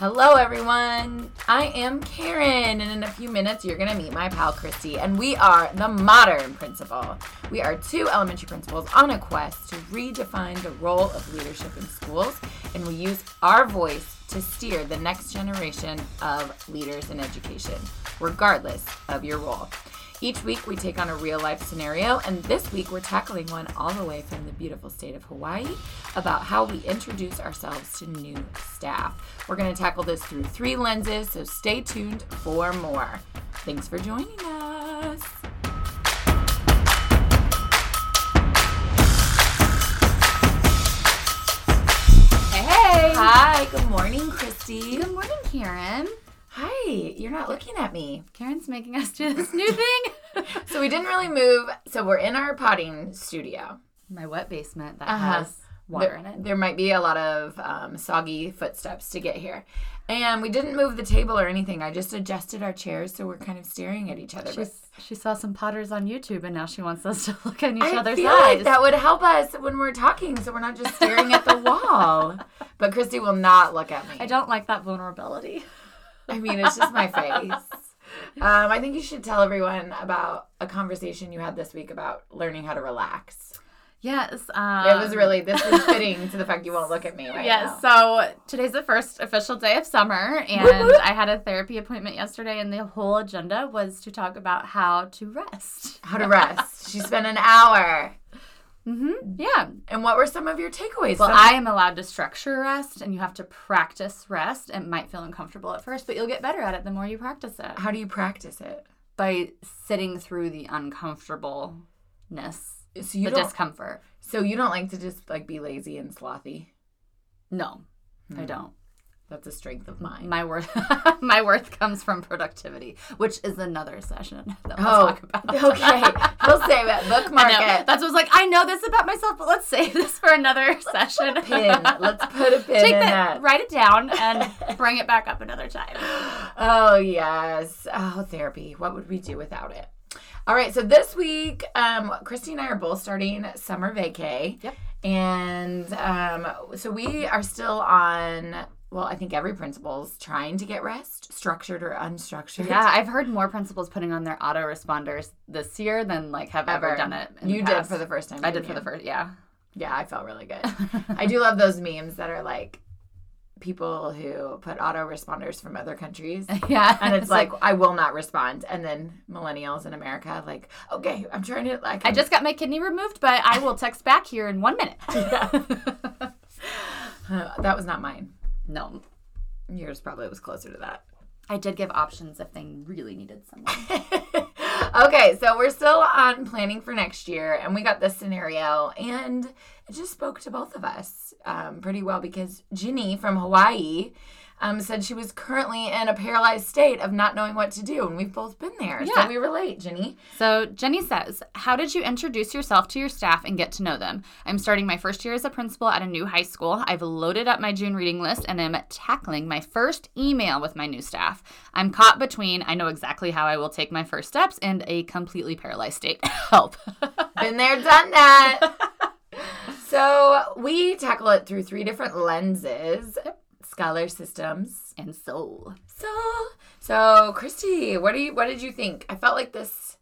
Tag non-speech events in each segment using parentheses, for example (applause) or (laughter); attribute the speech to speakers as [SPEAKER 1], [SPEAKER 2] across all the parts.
[SPEAKER 1] Hello, everyone. I am Karen, and in a few minutes, you're going to meet my pal Christy, and we are the Modern Principal. We are two elementary principals on a quest to redefine the role of leadership in schools, and we use our voice to steer the next generation of leaders in education, regardless of your role. Each week, we take on a real life scenario, and this week, we're tackling one all the way from the beautiful state of Hawaii about how we introduce ourselves to new staff. We're going to tackle this through three lenses, so stay tuned for more. Thanks for joining us.
[SPEAKER 2] Hey, hey.
[SPEAKER 1] Hi, good morning, Christy.
[SPEAKER 2] Good morning, Karen.
[SPEAKER 1] Hi, you're not looking at me.
[SPEAKER 2] Karen's making us do this new thing. (laughs)
[SPEAKER 1] So we didn't really move. So we're in our potting studio.
[SPEAKER 2] My wet basement that
[SPEAKER 1] Uh-huh.
[SPEAKER 2] has water
[SPEAKER 1] there,
[SPEAKER 2] in it.
[SPEAKER 1] there might be a lot of um, soggy footsteps to get here. And we didn't move the table or anything. I just adjusted our chairs so we're kind of staring at each other.
[SPEAKER 2] She's, she saw some potters on YouTube and now she wants us to (laughs) look in each
[SPEAKER 1] I
[SPEAKER 2] other's
[SPEAKER 1] feel
[SPEAKER 2] eyes.
[SPEAKER 1] like that would help us when we're talking so we're not just staring at the (laughs) wall. But Christy will not look at me.
[SPEAKER 2] I don't like that vulnerability.
[SPEAKER 1] I mean, it's just my face. (laughs) Um, I think you should tell everyone about a conversation you had this week about learning how to relax.
[SPEAKER 2] Yes. Um,
[SPEAKER 1] it was really, this is (laughs) fitting to the fact you won't look at me right
[SPEAKER 2] Yes,
[SPEAKER 1] now.
[SPEAKER 2] so today's the first official day of summer, and. I had a therapy appointment yesterday, and the whole agenda was to talk about how to rest.
[SPEAKER 1] How to rest. she spent an hour.
[SPEAKER 2] Mm-hmm. Yeah.
[SPEAKER 1] And what were some of your takeaways?
[SPEAKER 2] Well,
[SPEAKER 1] Some-
[SPEAKER 2] I am allowed to structure rest, and you have to practice rest. It might feel uncomfortable at first, but you'll get better at it the more you practice it.
[SPEAKER 1] How do you practice it?
[SPEAKER 2] By sitting through the uncomfortableness,
[SPEAKER 1] So you
[SPEAKER 2] the discomfort.
[SPEAKER 1] so you don't like to just like be lazy and slothy.
[SPEAKER 2] No,
[SPEAKER 1] Hmm.
[SPEAKER 2] I don't.
[SPEAKER 1] That's a strength of mine.
[SPEAKER 2] My worth, (laughs) my worth comes from productivity, which is another session that we'll
[SPEAKER 1] Oh,
[SPEAKER 2] talk about. (laughs)
[SPEAKER 1] okay. We'll save it. (laughs) Bookmark it.
[SPEAKER 2] That's what's like. I know this about myself, but let's save this for another session.
[SPEAKER 1] Pin. Let's put a pin
[SPEAKER 2] Take
[SPEAKER 1] in
[SPEAKER 2] that,
[SPEAKER 1] that.
[SPEAKER 2] write it down, and bring it back up another time. (gasps)
[SPEAKER 1] Oh yes. Oh, therapy. What would we do without it? All right. So this week, um, Christy and I are both starting summer vacay.
[SPEAKER 2] Yep.
[SPEAKER 1] And um, so we are still on. Well, I think every principal's trying to get rest, structured or unstructured.
[SPEAKER 2] Yeah, I've heard more principals putting on their autoresponders this year than like have ever,
[SPEAKER 1] Ever.
[SPEAKER 2] done it.
[SPEAKER 1] You did for the first time.
[SPEAKER 2] I did for the first. Yeah.
[SPEAKER 1] Yeah, I felt really good. I (laughs) do love those memes that are like people who put autoresponders from other countries. (laughs)
[SPEAKER 2] yeah.
[SPEAKER 1] And it's (laughs) like, I will not respond. And then millennials in America, like, okay, I'm trying to, like,
[SPEAKER 2] I just got my kidney removed, but I will text back here in one minute.
[SPEAKER 1] Uh, that was not mine.
[SPEAKER 2] No,
[SPEAKER 1] Yours probably was closer to that.
[SPEAKER 2] I did give options if they really needed someone. (laughs)
[SPEAKER 1] okay, so we're still on planning for next year, and we got this scenario, and it just spoke to both of us um, pretty well because Ginny from Hawaii um, said she was currently in a paralyzed state of not knowing what to do, and we've both been there.
[SPEAKER 2] Yeah.
[SPEAKER 1] So we relate, Jenny.
[SPEAKER 2] So Jenny says, How did you introduce yourself to your staff and get to know them? I'm starting my first year as a principal at a new high school. I've loaded up my June reading list and am tackling my first email with my new staff. I'm caught between I know exactly how I will take my first steps and a completely paralyzed state. (laughs) Help. (laughs)
[SPEAKER 1] Been there, done that. (laughs) so we tackle it through three different lenses scholar systems.
[SPEAKER 2] and soul.
[SPEAKER 1] So, so Christy, what do you what did you think? I felt like this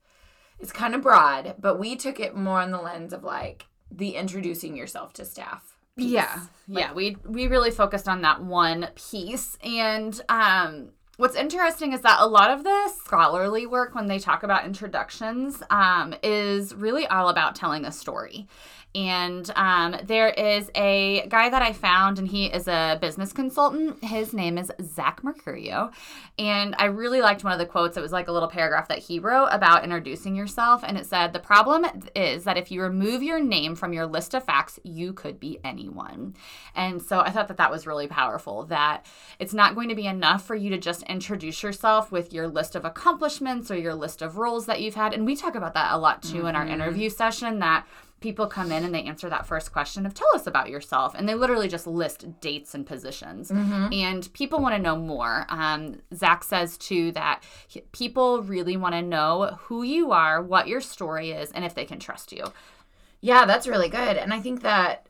[SPEAKER 1] is kind of broad, but we took it more on the lens of like the introducing yourself to staff. piece.
[SPEAKER 2] Yeah, yeah. We we really focused on that one piece, and um, what's interesting is that a lot of the scholarly work, when they talk about introductions, um, is really all about telling a story. And um, there is a guy that I found, and he is a business consultant. His name is Zach Mercurio. And I really liked one of the quotes. It was like a little paragraph that he wrote about introducing yourself. And it said, The problem is that if you remove your name from your list of facts, you could be anyone. And so I thought that that was really powerful, that it's not going to be enough for you to just introduce yourself with your list of accomplishments or your list of roles that you've had. And we talk about that a lot too in our interview session that people come in and they answer that first question of tell us about yourself and they literally just list dates and positions and people want to know more um, zach says too that he- people really want to know who you are what your story is and if they can trust you
[SPEAKER 1] Yeah, that's really good. And I think that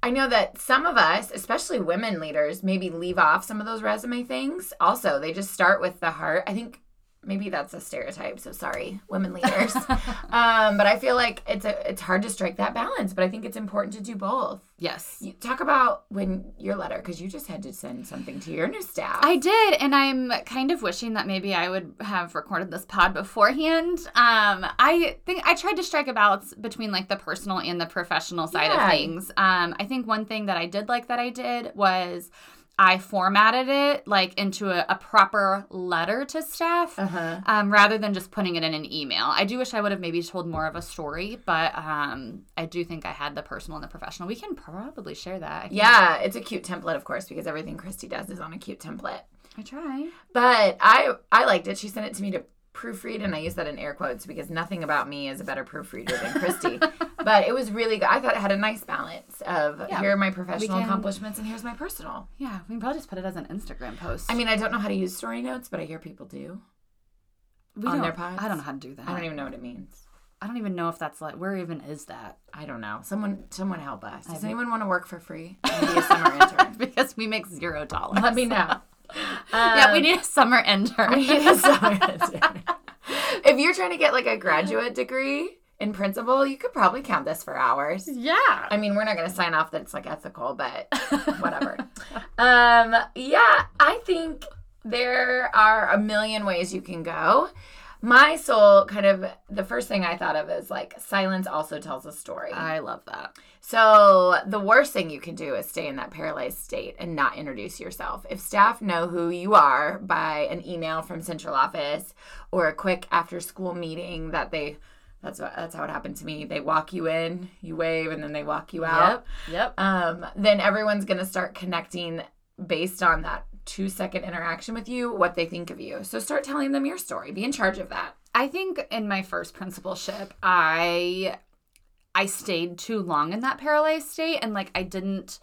[SPEAKER 1] I know that some of us, especially women leaders, maybe leave off some of those resume things. Also, they just start with the heart. I think maybe that's a stereotype. So sorry, women leaders. (laughs) um, but I feel like it's a it's hard to strike that balance. But I think it's important to do both.
[SPEAKER 2] Yes.
[SPEAKER 1] You talk about when your letter because you just had to send something to your new staff.
[SPEAKER 2] I did, and I'm kind of wishing that maybe I would have recorded this pod beforehand. Um, I think I tried to strike a balance between like the personal and the professional side
[SPEAKER 1] Yeah.
[SPEAKER 2] of things. Um, I think one thing that I did like that I did was I formatted it like into a, a proper letter to staff.
[SPEAKER 1] uh-huh.
[SPEAKER 2] Um, rather than just putting it in an email. I do wish I would have maybe told more of a story, but um, I do think I had the personal and the professional. We can probably share that.
[SPEAKER 1] Yeah, it's a cute template, of course, because everything Christy does is on a cute template.
[SPEAKER 2] I try.
[SPEAKER 1] But I I liked it. She sent it to me to proofread, and I use that in air quotes because nothing about me is a better proofreader than Christy. (laughs) but it was really good. I thought it had a nice balance of
[SPEAKER 2] Yeah,
[SPEAKER 1] here are my professional
[SPEAKER 2] can-
[SPEAKER 1] accomplishments, and here's my personal.
[SPEAKER 2] Yeah, we can probably just put it as an Instagram post.
[SPEAKER 1] I mean, I don't know how to use story notes, but I hear people do.
[SPEAKER 2] we
[SPEAKER 1] on their pods?
[SPEAKER 2] I don't know how to do that.
[SPEAKER 1] I don't even know what it means.
[SPEAKER 2] I don't even know if that's like where even is that
[SPEAKER 1] I don't know. Someone someone help us. Does
[SPEAKER 2] haven't-
[SPEAKER 1] anyone want to work for free? (laughs) Maybe a summer intern. (laughs)
[SPEAKER 2] because we make zero dollars.
[SPEAKER 1] Let me know.
[SPEAKER 2] yeah, we
[SPEAKER 1] Um,
[SPEAKER 2] need a summer intern.
[SPEAKER 1] We need a summer intern. If you're trying to get like a graduate degree in principal, you could probably count this for hours.
[SPEAKER 2] yeah.
[SPEAKER 1] I mean, we're not going to sign off that it's like ethical, but (laughs) whatever. um, yeah, I think there are a million ways you can go. My soul kind of the first thing I thought of is like silence also tells a story.
[SPEAKER 2] I love that.
[SPEAKER 1] So the worst thing you can do is stay in that paralyzed state and not introduce yourself. If staff know who you are by an email from central office or a quick after school meeting that they that's what that's how it happened to me. They walk you in, you wave, and then they walk you out.
[SPEAKER 2] Yep. Yep.
[SPEAKER 1] Um, then everyone's gonna start connecting based on that two second interaction with you, what they think of you. So start telling them your story. Be in charge of that.
[SPEAKER 2] I think in my first principalship, I I stayed too long in that paralyzed state and like I didn't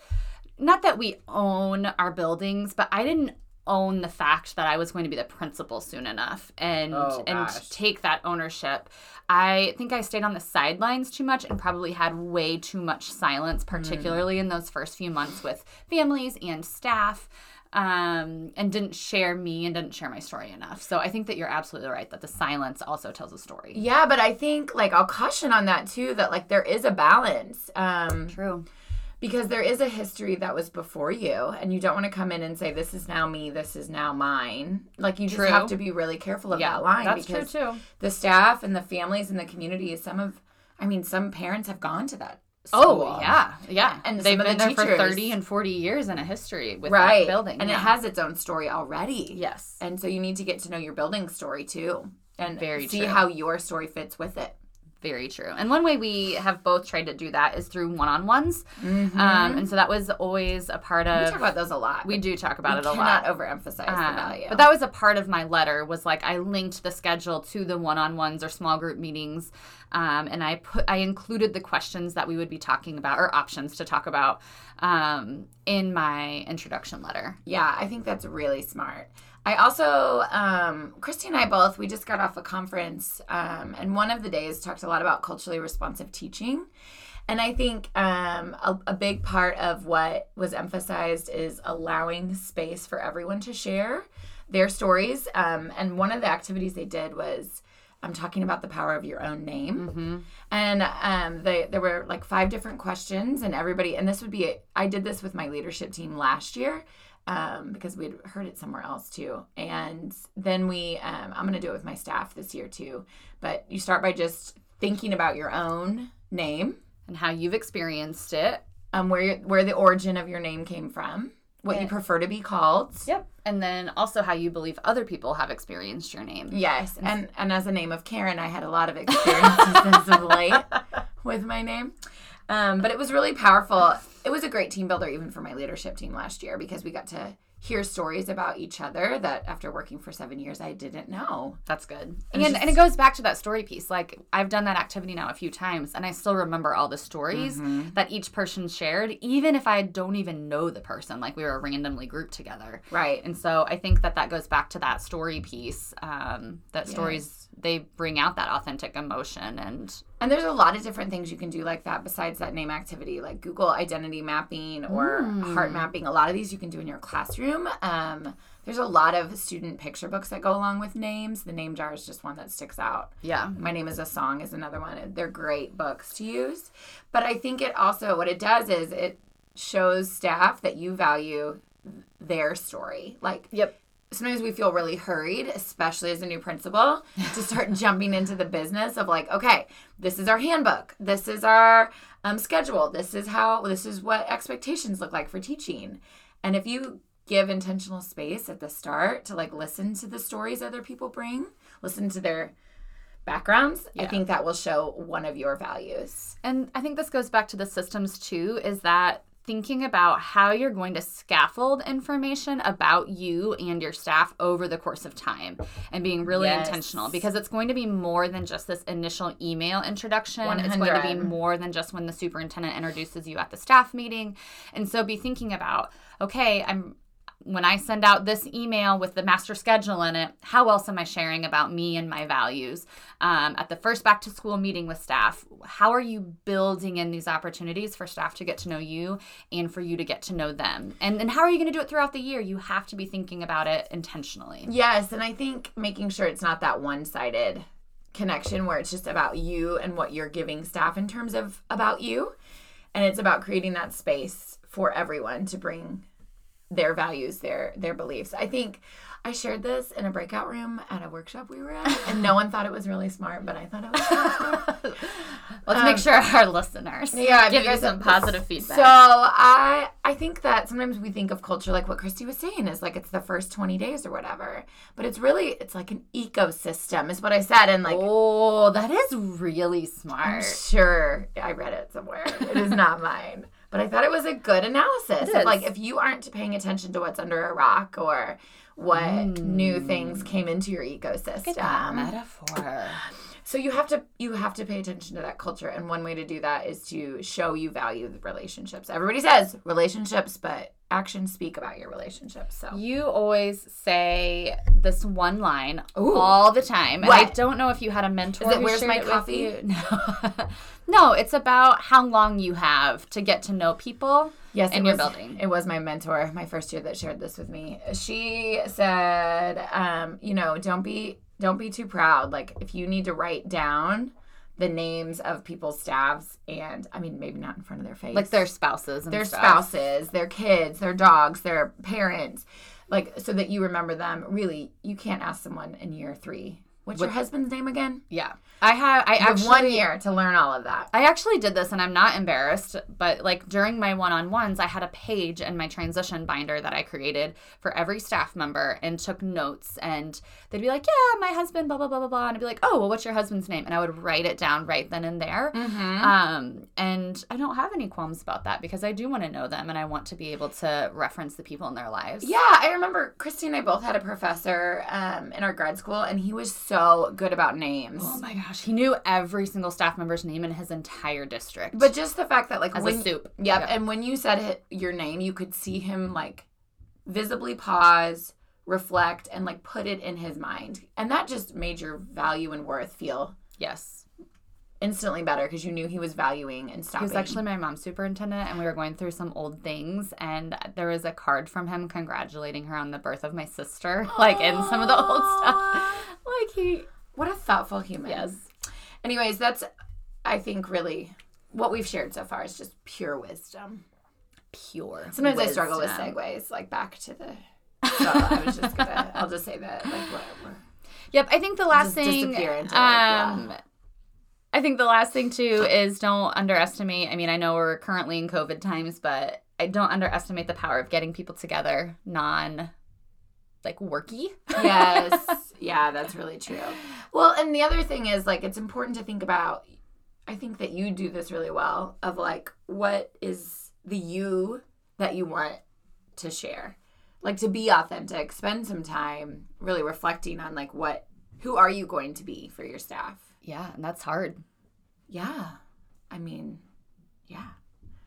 [SPEAKER 2] not that we own our buildings, but I didn't own the fact that I was going to be the principal soon enough and
[SPEAKER 1] Oh,
[SPEAKER 2] and take that ownership. I think I stayed on the sidelines too much and probably had way too much silence,
[SPEAKER 1] Hmm.
[SPEAKER 2] particularly in those first few months with families and staff. Um, and didn't share me and didn't share my story enough. So I think that you're absolutely right that the silence also tells a story.
[SPEAKER 1] Yeah, but I think like I'll caution on that too that like there is a balance. Um
[SPEAKER 2] True.
[SPEAKER 1] because there is a history that was before you and you don't want to come in and say this is now me, this is now mine. Like you just
[SPEAKER 2] True.
[SPEAKER 1] have to be really careful of
[SPEAKER 2] Yeah,
[SPEAKER 1] that line
[SPEAKER 2] that's
[SPEAKER 1] because
[SPEAKER 2] true too.
[SPEAKER 1] the staff and the families and the community some of I mean some parents have gone to that Oh, school.
[SPEAKER 2] Oh yeah, yeah.
[SPEAKER 1] And
[SPEAKER 2] they've been
[SPEAKER 1] the
[SPEAKER 2] there for thirty and forty years in a history with
[SPEAKER 1] right
[SPEAKER 2] that building,
[SPEAKER 1] and
[SPEAKER 2] yeah.
[SPEAKER 1] it has its own story already
[SPEAKER 2] yes,
[SPEAKER 1] and so you need to get to know your building story too and
[SPEAKER 2] Very
[SPEAKER 1] see
[SPEAKER 2] true.
[SPEAKER 1] how your story fits with it
[SPEAKER 2] very true. And one way we have both tried to do that is through one-on-ones,
[SPEAKER 1] Mhm.
[SPEAKER 2] um, and so that was always a part of.
[SPEAKER 1] we talk about those a lot
[SPEAKER 2] we do talk about
[SPEAKER 1] we
[SPEAKER 2] it a
[SPEAKER 1] cannot
[SPEAKER 2] lot.
[SPEAKER 1] overemphasize the
[SPEAKER 2] Um,
[SPEAKER 1] value
[SPEAKER 2] But that was a part of my letter was like I linked the schedule to the one-on-ones or small group meetings, um, and I put I included the questions that we would be talking about or options to talk about um, in my introduction letter.
[SPEAKER 1] Yeah, I think that's really smart. I also, um, Christy and I both, we just got off a conference, um, and one of the days talked a lot about culturally responsive teaching. And I think um, a, a big part of what was emphasized is allowing space for everyone to share their stories. Um, and one of the activities they did was I'm talking about the power of your own name.
[SPEAKER 2] Mm-hmm.
[SPEAKER 1] And um, they, there were like five different questions, and everybody, and this would be, I did this with my leadership team last year um, because we'd heard it somewhere else too. And then we, um, I'm going to do it with my staff this year too. But you start by just thinking about your own name,
[SPEAKER 2] And how you've experienced it.
[SPEAKER 1] um, where where the origin of your name came from, what you prefer to be called.
[SPEAKER 2] Yep. And then also how you believe other people have experienced your name.
[SPEAKER 1] Yes, and and as a name of Karen, I had a lot of (laughs) experiences of late with my name. Um, but it was really powerful. It was a great team builder, even for my leadership team last year, because we got to hear stories about each other that after working for seven years, I didn't know.
[SPEAKER 2] That's good. And,
[SPEAKER 1] just-
[SPEAKER 2] and it goes back to that story piece. Like I've done that activity now a few times and I still remember all the stories
[SPEAKER 1] Mm-hmm.
[SPEAKER 2] that each person shared, even if I don't even know the person. Like we were randomly grouped together.
[SPEAKER 1] Right.
[SPEAKER 2] And so I think that that goes back to that story piece. Um, that stories, they bring out that authentic emotion and
[SPEAKER 1] And there's a lot of different things you can do like that besides that name activity, like Google identity mapping or heart mapping. A lot of these you can do in your classroom. Um, there's a lot of student picture books that go along with names. The name jar is just one that sticks out.
[SPEAKER 2] Yeah.
[SPEAKER 1] My Name is a Song is another one. They're great books to use. But I think it also, what it does is it shows staff that you value their story. Like,
[SPEAKER 2] Yep.
[SPEAKER 1] Sometimes we feel really hurried, especially as a new principal, to start (laughs) jumping into the business of like, okay, this is our handbook, this is our um, schedule, this is how, this is what expectations look like for teaching. And if you give intentional space at the start to like listen to the stories other people bring, listen to their backgrounds, I think that will show one of your values.
[SPEAKER 2] And I think this goes back to the systems too, is that thinking about how you're going to scaffold information about you and your staff over the course of time and being really
[SPEAKER 1] Yes.
[SPEAKER 2] intentional because it's going to be more than just this initial email introduction. It's going to be more than just when the superintendent introduces you at the staff meeting. And so be thinking about, okay, I'm when I send out this email with the master schedule in it, how else am I sharing about me and my values? Um, at the first back to school meeting with staff, how are you building in these opportunities for staff to get to know you and for you to get to know them? And then how are you going to do it throughout the year? You have to be thinking about it intentionally.
[SPEAKER 1] Yes, and I think making sure it's not that one-sided connection where it's just about you and what you're giving staff in terms of about you, and it's about creating that space for everyone to bring their values, their their beliefs. I think I shared this in a breakout room at a workshop we were at, and no one thought it was really smart, but I thought it was smart. (laughs)
[SPEAKER 2] Let's make sure our listeners
[SPEAKER 1] Um, yeah,
[SPEAKER 2] give you some positive feedback.
[SPEAKER 1] So I I think that sometimes we think of culture like what Christy was saying is like it's the first 20 days or whatever. But it's really it's like an ecosystem is what I said and like
[SPEAKER 2] oh, that is really
[SPEAKER 1] I'm
[SPEAKER 2] smart.
[SPEAKER 1] sure I read it somewhere. It is not (laughs) mine. But I thought it was a good analysis of like if you aren't paying attention to what's under a rock or what new things came into your ecosystem.
[SPEAKER 2] metaphor.
[SPEAKER 1] So you have to you have to pay attention to that culture, and one way to do that is to show you value the relationships. Everybody says relationships, but actions speak about your relationships. So
[SPEAKER 2] You always say this one line
[SPEAKER 1] Ooh.
[SPEAKER 2] all the time. And I don't know if you had a mentor.
[SPEAKER 1] Is it, "Where's my
[SPEAKER 2] it
[SPEAKER 1] coffee?" (laughs)
[SPEAKER 2] No. no, it's about how long you have to get to know people
[SPEAKER 1] yes,
[SPEAKER 2] in your
[SPEAKER 1] was,
[SPEAKER 2] building.
[SPEAKER 1] It was my mentor, my first year that shared this with me. She said, um, you know, don't be don't be too proud. Like if you need to write down the names of people's staffs, and I mean maybe not in front of their face,
[SPEAKER 2] Like their spouses and
[SPEAKER 1] their
[SPEAKER 2] stuff.
[SPEAKER 1] spouses, their kids, their dogs, their parents, like so that you remember them. Really, you can't ask someone in year three. What's your husband's name again?
[SPEAKER 2] Yeah. I have I
[SPEAKER 1] have one year to learn all of that.
[SPEAKER 2] I actually did this and I'm not embarrassed, but like during my one on ones, I had a page in my transition binder that I created for every staff member and took notes. And they'd be like, Yeah, my husband, blah, blah, blah, blah, blah. And I'd be like, Oh, well, what's your husband's name? And I would write it down right then and there.
[SPEAKER 1] Mm-hmm.
[SPEAKER 2] Um, and I don't have any qualms about that because I do want to know them and I want to be able to reference the people in their lives.
[SPEAKER 1] Yeah, I remember Christy and I both had a professor um, in our grad school, and he was so good about names.
[SPEAKER 2] Oh my gosh, he knew every single staff member's name in his entire district.
[SPEAKER 1] But just the fact that, like,
[SPEAKER 2] as
[SPEAKER 1] when
[SPEAKER 2] a soup.
[SPEAKER 1] Yep.
[SPEAKER 2] Yep.
[SPEAKER 1] And when you said it, your name, you could see him like visibly pause, reflect, and like put it in his mind. And that just made your value and worth feel
[SPEAKER 2] Yes.
[SPEAKER 1] Instantly better because you knew he was valuing and
[SPEAKER 2] He was actually my mom's superintendent, and we were going through some old things, and there was a card from him congratulating her on the birth of my sister, (laughs) like in some of the old stuff. (laughs) Like he,
[SPEAKER 1] what a thoughtful human.
[SPEAKER 2] yes,
[SPEAKER 1] Anyways, that's, I think, really what we've shared so far is just pure wisdom.
[SPEAKER 2] pure.
[SPEAKER 1] Sometimes I struggle with segues, like back to the. (laughs) So I was just gonna, I'll just say that, like, whatever.
[SPEAKER 2] Yep, I think the last thing,
[SPEAKER 1] into, like,
[SPEAKER 2] um, I think the last thing too is don't underestimate. I mean, I know we're currently in COVID times, but I don't underestimate the power of getting people together, non, like worky.
[SPEAKER 1] yes (laughs) yeah that's really true well and the other thing is like it's important to think about i think that you do this really well of like what is the you that you want to share like to be authentic spend some time really reflecting on like what who are you going to be for your staff
[SPEAKER 2] Yeah, and that's hard.
[SPEAKER 1] yeah i mean yeah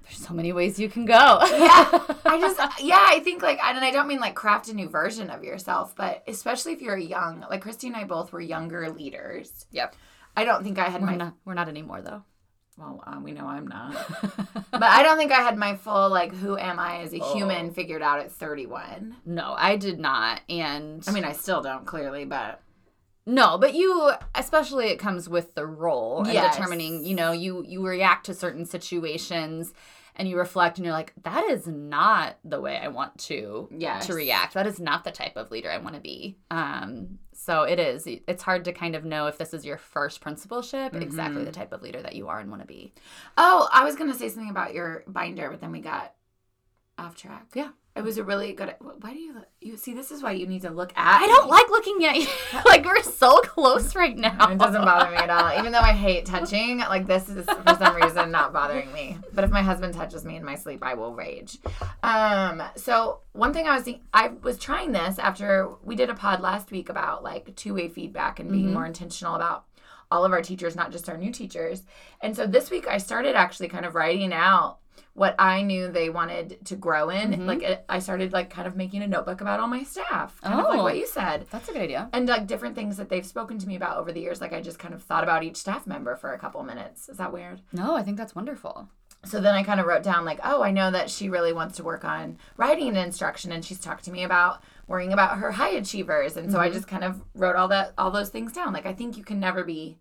[SPEAKER 2] There's so many ways you can go.
[SPEAKER 1] yeah i (laughs) just yeah i think like and i don't mean like craft a new version of yourself but especially if you're young like christy and i both were younger leaders
[SPEAKER 2] Yep.
[SPEAKER 1] I don't think I had
[SPEAKER 2] We're
[SPEAKER 1] my
[SPEAKER 2] not, we're not anymore though.
[SPEAKER 1] well, uh, we know I'm not. (laughs) but I don't think I had my full like who am I as a
[SPEAKER 2] Oh.
[SPEAKER 1] human figured out at 31.
[SPEAKER 2] no, I did not. And
[SPEAKER 1] I mean, I still don't clearly, but
[SPEAKER 2] No, but you especially it comes with the role and
[SPEAKER 1] Yes.
[SPEAKER 2] determining, you know, you you react to certain situations and you reflect and you're like, that is not the way I want to
[SPEAKER 1] Yes.
[SPEAKER 2] to react. That is not the type of leader I want to be. Um so it is. It's hard to kind of know if this is your first principalship, exactly the type of leader that you are and want to be.
[SPEAKER 1] oh, I was gonna say something about your binder, but then we got off track.
[SPEAKER 2] Yeah.
[SPEAKER 1] It was a really good. Why do you you see? This is why you need to look at.
[SPEAKER 2] I don't
[SPEAKER 1] me.
[SPEAKER 2] like looking at you. (laughs) like we're so close right now.
[SPEAKER 1] It doesn't bother me at all. Even though I hate touching, like this is for some reason not bothering me. But if my husband touches me in my sleep, I will rage. Um, so one thing I was thinking, I was trying this after we did a pod last week about like two way feedback and being more intentional about all of our teachers, not just our new teachers. And so this week I started actually kind of writing out what I knew they wanted to grow in. Mm-hmm. Like it, I started like kind of making a notebook about all my staff, kind of like
[SPEAKER 2] Oh.
[SPEAKER 1] what you said
[SPEAKER 2] That's a good idea.
[SPEAKER 1] and like different things that they've spoken to me about over the years like i just kind of thought about each staff member for a couple minutes is that weird
[SPEAKER 2] No, I think that's wonderful.
[SPEAKER 1] so then i kind of wrote down like oh i know that she really wants to work on writing and instruction and she's talked to me about worrying about her high achievers and so i mm-hmm. just kind of wrote all that all those things down like i think you can never be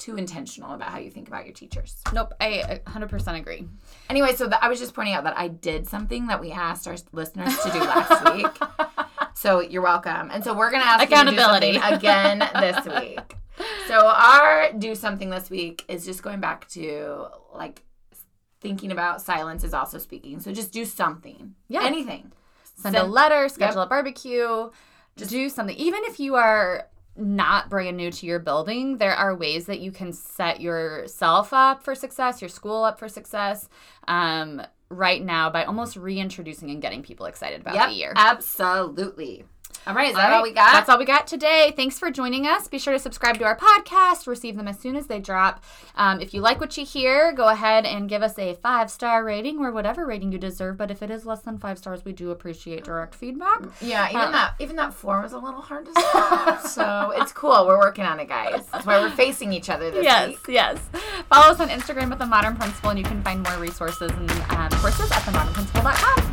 [SPEAKER 1] too intentional about how you think about your teachers
[SPEAKER 2] Nope, I 100% agree.
[SPEAKER 1] anyway so that i was just pointing out that i did something that we asked our listeners to do last (laughs) week so you're welcome and so we're gonna ask
[SPEAKER 2] Accountability.
[SPEAKER 1] you to do (laughs) again this week so our do something this week is just going back to like thinking about silence is also speaking so just do something
[SPEAKER 2] Yeah.
[SPEAKER 1] anything
[SPEAKER 2] send a letter, schedule a barbecue, just do something. Even if you are not brand new to your building, there are ways that you can set yourself up for success, your school up for success. Um, right now by almost reintroducing and getting people excited about
[SPEAKER 1] yep
[SPEAKER 2] the year.
[SPEAKER 1] absolutely all right is that all, we got
[SPEAKER 2] That's all we got today. Thanks for joining us. Be sure to subscribe to our podcast, receive them as soon as they drop. Um, if you like what you hear, go ahead and give us a five star rating or whatever rating you deserve. But if it is less than five stars, we do appreciate direct feedback.
[SPEAKER 1] yeah even
[SPEAKER 2] Uh,
[SPEAKER 1] that even that form was a little hard to spell (laughs) so it's cool we're working on it guys that's why we're facing each other this
[SPEAKER 2] yes,
[SPEAKER 1] week
[SPEAKER 2] yes. Follow us on Instagram at The Modern Principal, and you can find more resources and um, courses at
[SPEAKER 1] bye